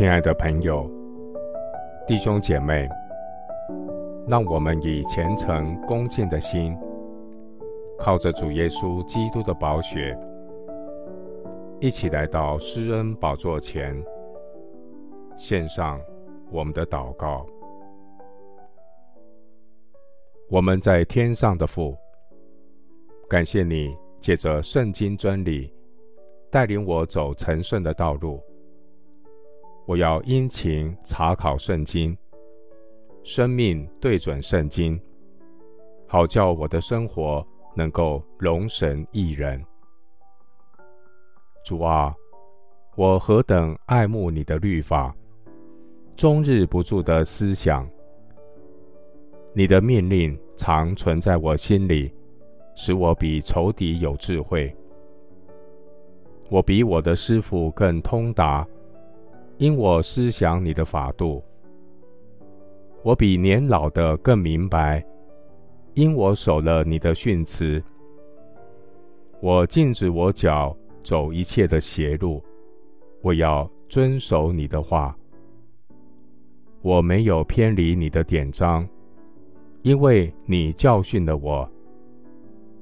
亲爱的朋友、弟兄姐妹，让我们以虔诚恭敬的心，靠着主耶稣基督的宝血，一起来到施恩宝座前，献上我们的祷告。我们在天上的父，感谢你借着圣经真理，带领我走成圣的道路。我要殷勤查考圣经，生命对准圣经，好叫我的生活能够容神益人。主啊，我何等爱慕你的律法，终日不住的思想。你的命令常存在我心里，使我比仇敌有智慧。我比我的师傅更通达。因我思想你的法度，我比年老的更明白；因我守了你的训词，我禁止我脚走一切的邪路。我要遵守你的话，我没有偏离你的典章，因为你教训了我。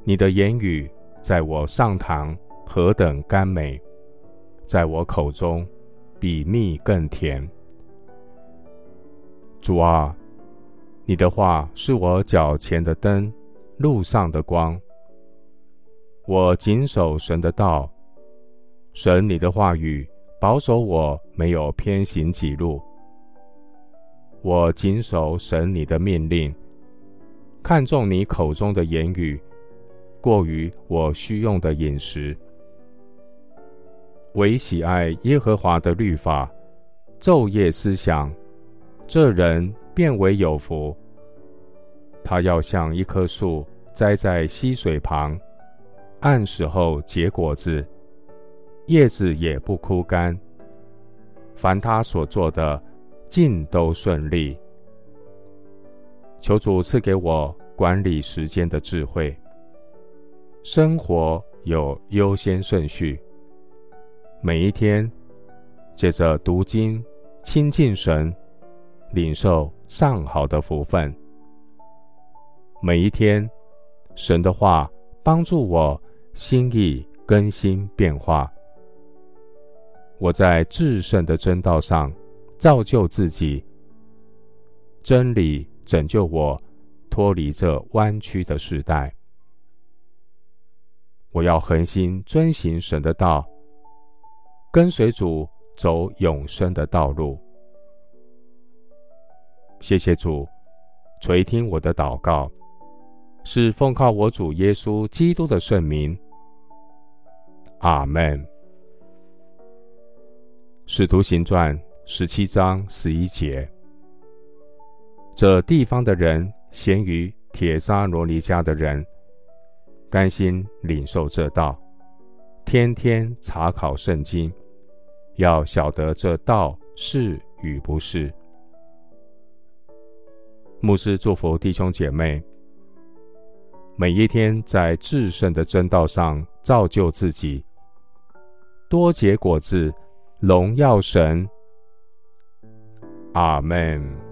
你的言语在我上膛何等甘美，在我口中。比蜜更甜。主啊，你的话是我脚前的灯，路上的光。我谨守神的道，神你的话语保守我没有偏行己路。我谨守神你的命令，看重你口中的言语，过于我需用的饮食。唯喜爱耶和华的律法，昼夜思想，这人便为有福。他要像一棵树栽在溪水旁，按时候结果子，叶子也不枯干。凡他所做的，尽都顺利。求主赐给我管理时间的智慧，生活有优先顺序。每一天，借着读经、亲近神，领受上好的福分。每一天，神的话帮助我心意更新变化。我在至圣的真道上造就自己，真理拯救我脱离这弯曲的时代。我要恒心遵行神的道。跟随主走永生的道路。谢谢主垂听我的祷告，是奉靠我主耶稣基督的圣名。阿门。使徒行传十七章十一节，这地方的人咸于铁沙罗尼迦的人，甘心领受这道。天天查考圣经，要晓得这道是与不是。牧师祝福弟兄姐妹，每一天在至圣的真道上造就自己，多结果子，荣耀神。阿门。